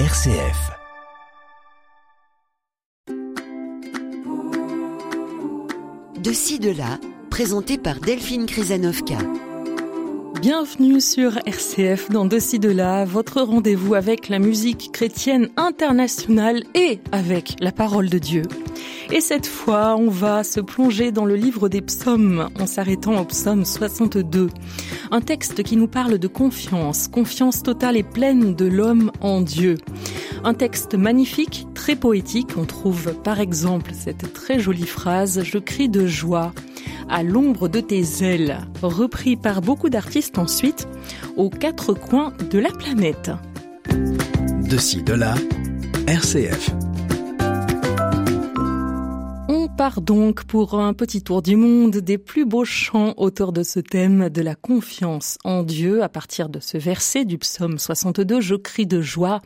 RCF. De ci, de là, présenté par Delphine Krizanovka. Bienvenue sur RCF dans De de là, votre rendez-vous avec la musique chrétienne internationale et avec la parole de Dieu. Et cette fois, on va se plonger dans le livre des psaumes en s'arrêtant au psaume 62. Un texte qui nous parle de confiance, confiance totale et pleine de l'homme en Dieu. Un texte magnifique, très poétique. On trouve par exemple cette très jolie phrase Je crie de joie à l'ombre de tes ailes, repris par beaucoup d'artistes ensuite aux quatre coins de la planète. De ci, de là, RCF. Part donc pour un petit tour du monde des plus beaux chants autour de ce thème de la confiance en Dieu à partir de ce verset du psaume 62, Je crie de joie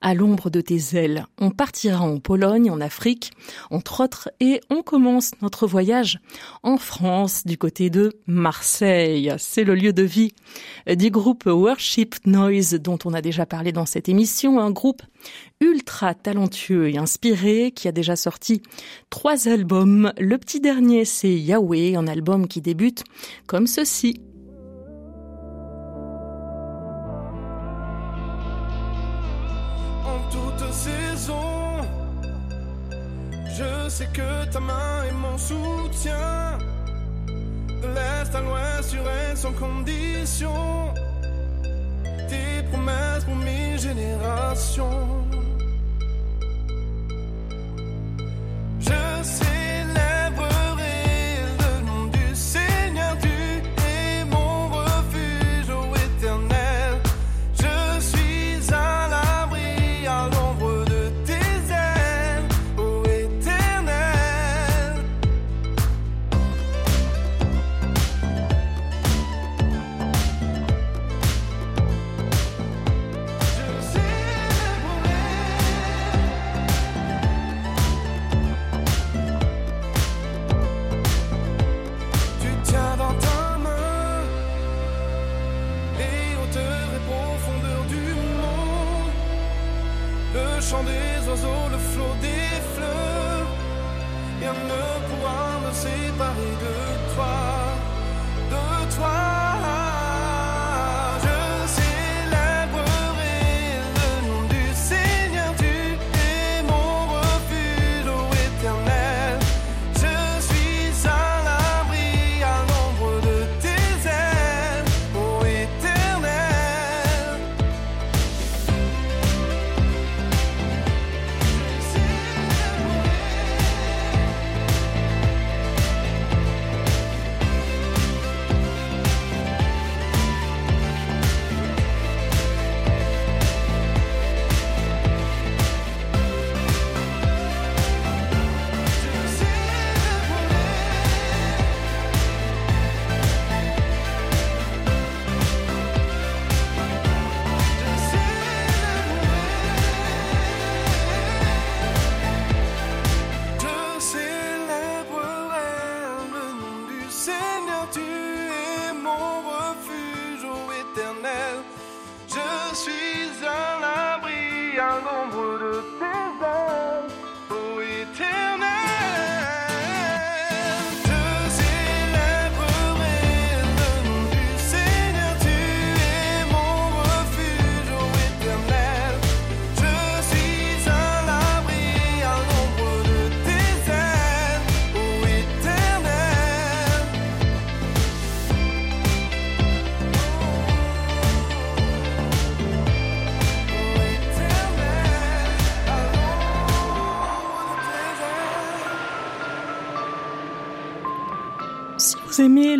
à l'ombre de tes ailes. On partira en Pologne, en Afrique, entre autres, et on commence notre voyage en France, du côté de Marseille. C'est le lieu de vie du groupe Worship Noise, dont on a déjà parlé dans cette émission, un groupe ultra talentueux et inspiré qui a déjà sorti trois albums. Le petit dernier, c'est Yahweh, un album qui débute comme ceci. Je sais que ta main est mon soutien. L'est à l'ouest, sur elle sans condition. Tes promesses pour mes générations. Je sais.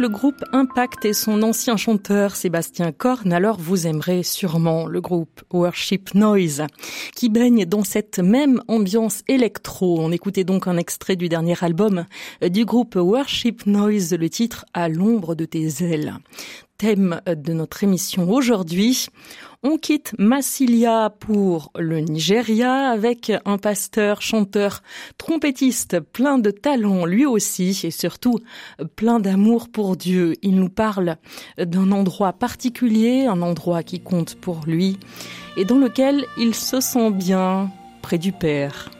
Le groupe Impact et son ancien chanteur Sébastien Korn, alors vous aimerez sûrement le groupe Worship Noise, qui baigne dans cette même ambiance électro. On écoutait donc un extrait du dernier album du groupe Worship Noise, le titre À l'ombre de tes ailes. Thème de notre émission aujourd'hui. On quitte Massilia pour le Nigeria avec un pasteur, chanteur, trompettiste plein de talent lui aussi et surtout plein d'amour pour Dieu. Il nous parle d'un endroit particulier, un endroit qui compte pour lui et dans lequel il se sent bien près du Père.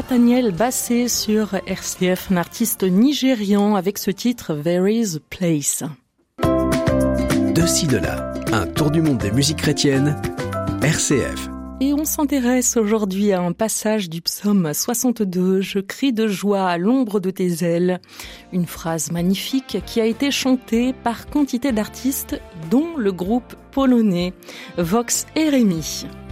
Nathaniel Bassé sur RCF, un artiste nigérian avec ce titre There is a Place. De ci, de là, un tour du monde des musiques chrétiennes, RCF. Et on s'intéresse aujourd'hui à un passage du psaume 62, Je crie de joie à l'ombre de tes ailes. Une phrase magnifique qui a été chantée par quantité d'artistes, dont le groupe polonais Vox Eremi. ukryje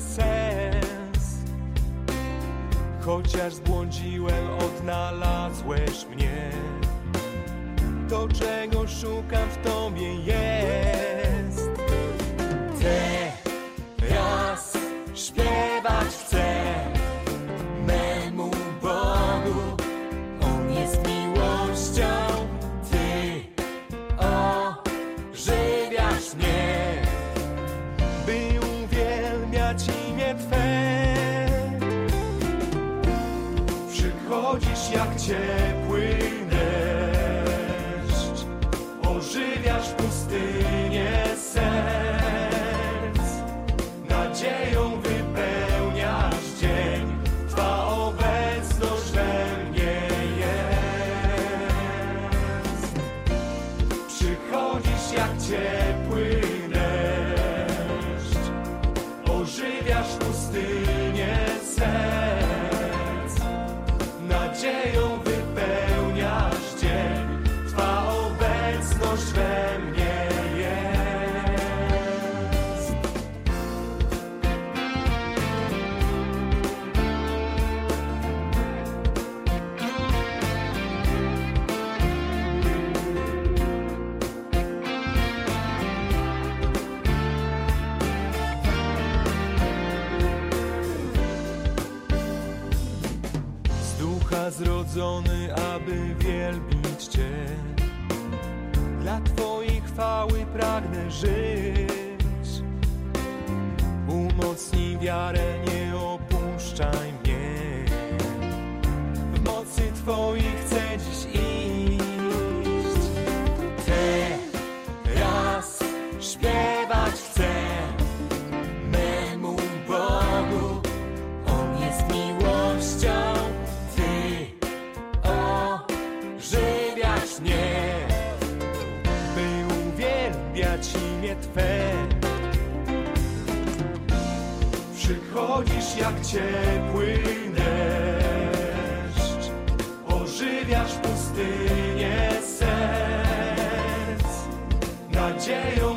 sens. Chociaż zbłądziłem, odnalazłeś mnie. To, czego szukam w Tobie jest. Teraz jak ciebie. Aby wielbić Cię. Dla Twojej chwały pragnę żyć. Imię Twe. Przychodzisz jak ciepły deszcz, ożywiasz pustynię serc, nadzieją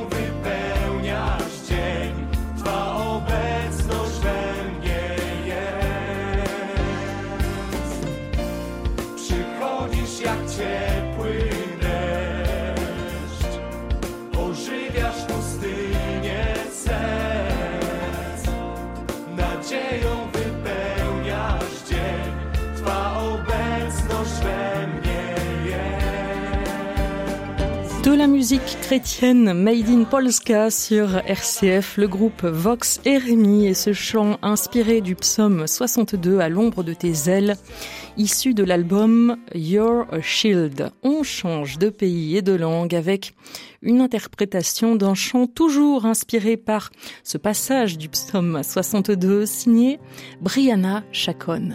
la musique chrétienne made in Polska sur RCF, le groupe Vox Eremi et ce chant inspiré du psaume 62 à l'ombre de tes ailes, issu de l'album You're a Shield. On change de pays et de langue avec une interprétation d'un chant toujours inspiré par ce passage du psaume 62 signé Brianna Chacon.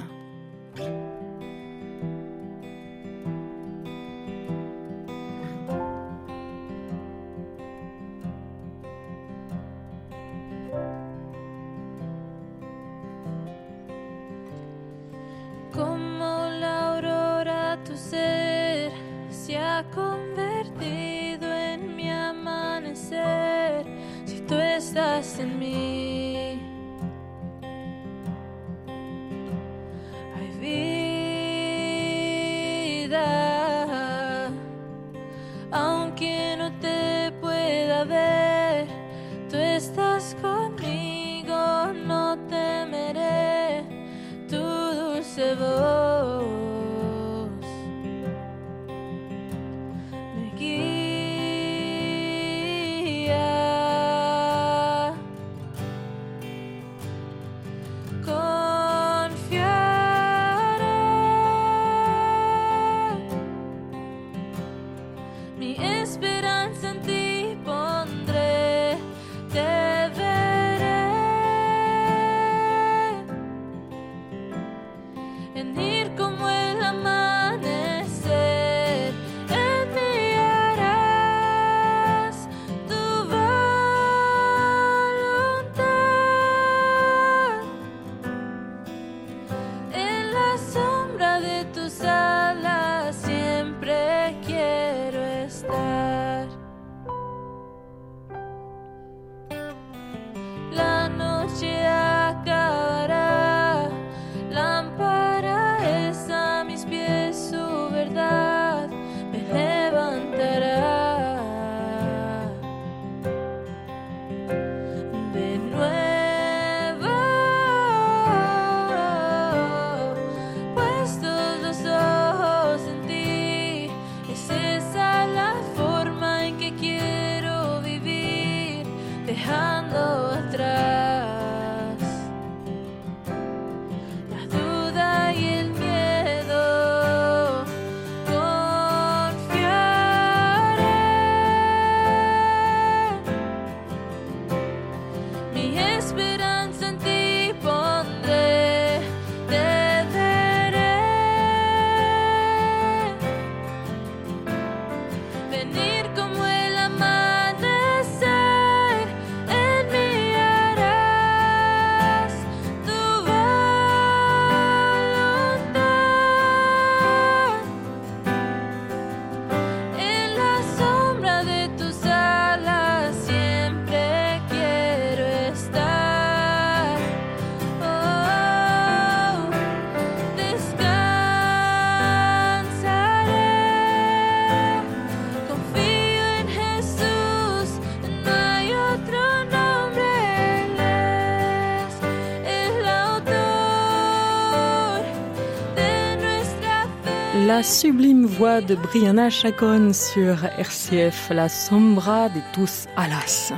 La sublime voix de Brianna Chacon sur RCF, la sombra de tous alas.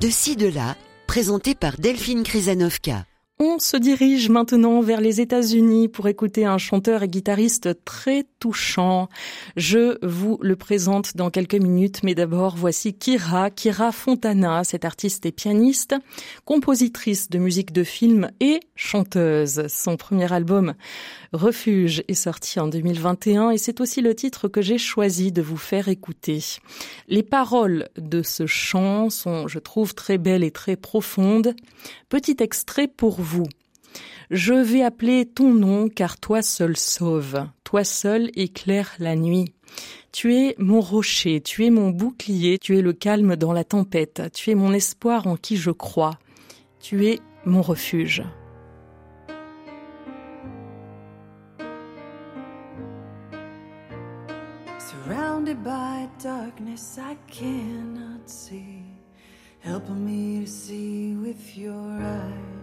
De ci, de là, présenté par Delphine Krizanovka. On se dirige maintenant vers les États-Unis pour écouter un chanteur et guitariste très touchant. Je vous le présente dans quelques minutes, mais d'abord voici Kira, Kira Fontana, cette artiste et pianiste, compositrice de musique de film et chanteuse. Son premier album Refuge est sorti en 2021 et c'est aussi le titre que j'ai choisi de vous faire écouter. Les paroles de ce chant sont, je trouve, très belles et très profondes. Petit extrait pour Je vais appeler ton nom car toi seul sauve, toi seul éclaire la nuit. Tu es mon rocher, tu es mon bouclier, tu es le calme dans la tempête, tu es mon espoir en qui je crois, tu es mon refuge. Surrounded by darkness I cannot see, helping me to see with your eyes.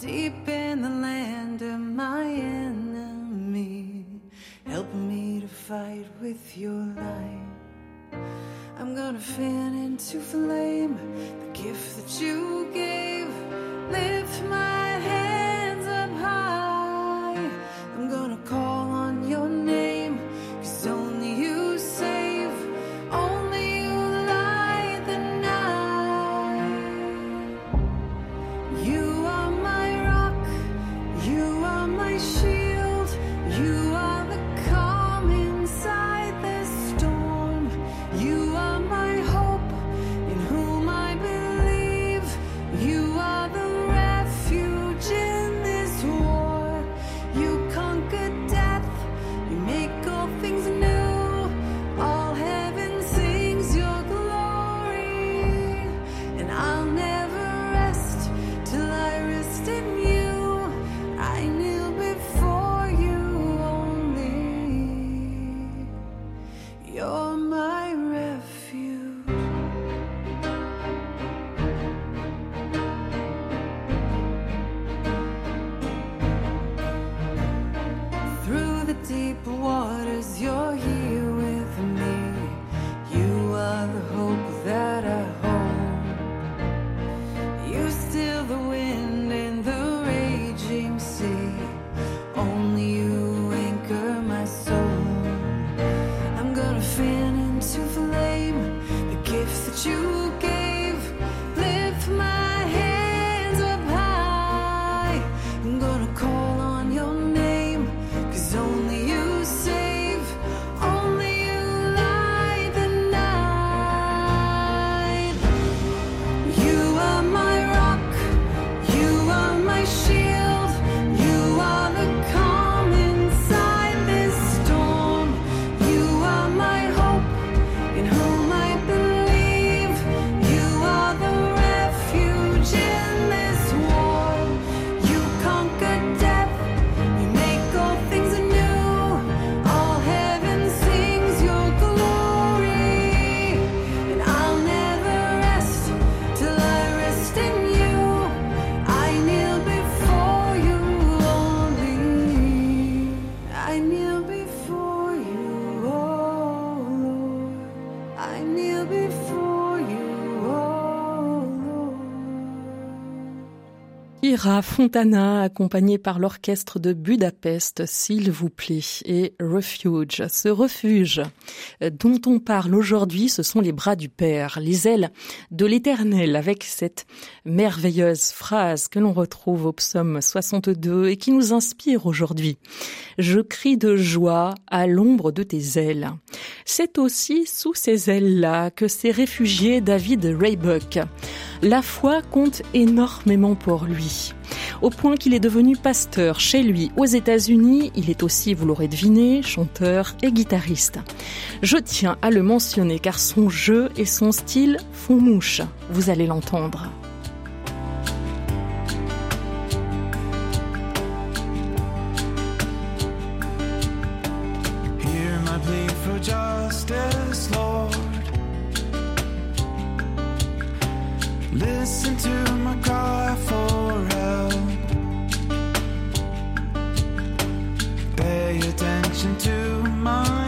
Deep in the land of my enemy, helping me to fight with your light. I'm gonna fan into flame Fontana, accompagnée par l'orchestre de Budapest, s'il vous plaît, et Refuge. Ce refuge dont on parle aujourd'hui, ce sont les bras du Père, les ailes de l'Éternel, avec cette merveilleuse phrase que l'on retrouve au psaume 62 et qui nous inspire aujourd'hui. Je crie de joie à l'ombre de tes ailes. C'est aussi sous ces ailes-là que s'est réfugié David Raybuck. La foi compte énormément pour lui. Au point qu'il est devenu pasteur chez lui aux États-Unis, il est aussi, vous l'aurez deviné, chanteur et guitariste. Je tiens à le mentionner car son jeu et son style font mouche. Vous allez l'entendre. Listen to my cry for help. Pay attention to my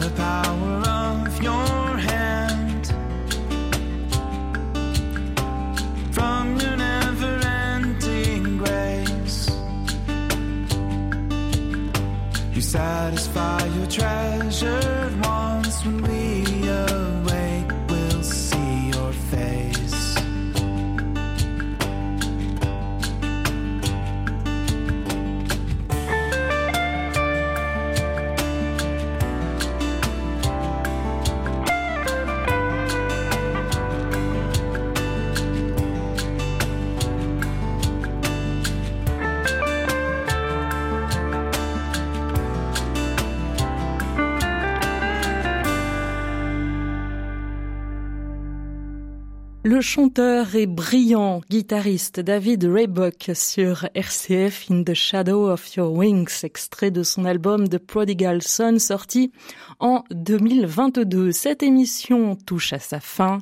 the power of your hand. From your never ending grace, you satisfy your treasure. Le chanteur et brillant guitariste David Raybuck sur RCF In the Shadow of Your Wings, extrait de son album The Prodigal Son sorti en 2022. Cette émission touche à sa fin.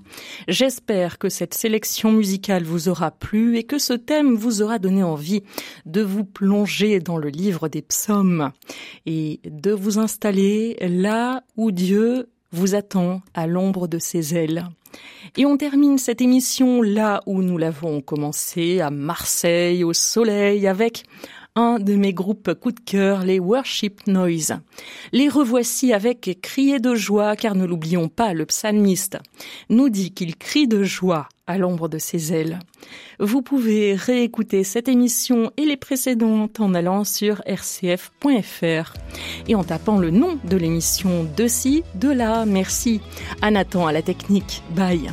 J'espère que cette sélection musicale vous aura plu et que ce thème vous aura donné envie de vous plonger dans le livre des psaumes et de vous installer là où Dieu vous attend à l'ombre de ses ailes. Et on termine cette émission là où nous l'avons commencé, à Marseille, au soleil, avec un de mes groupes coup de cœur, les Worship Noise. Les revoici avec crier de joie, car ne l'oublions pas, le psalmiste nous dit qu'il crie de joie à l'ombre de ses ailes. Vous pouvez réécouter cette émission et les précédentes en allant sur rcf.fr et en tapant le nom de l'émission de ci, de là. Merci à Nathan à la technique. Bye.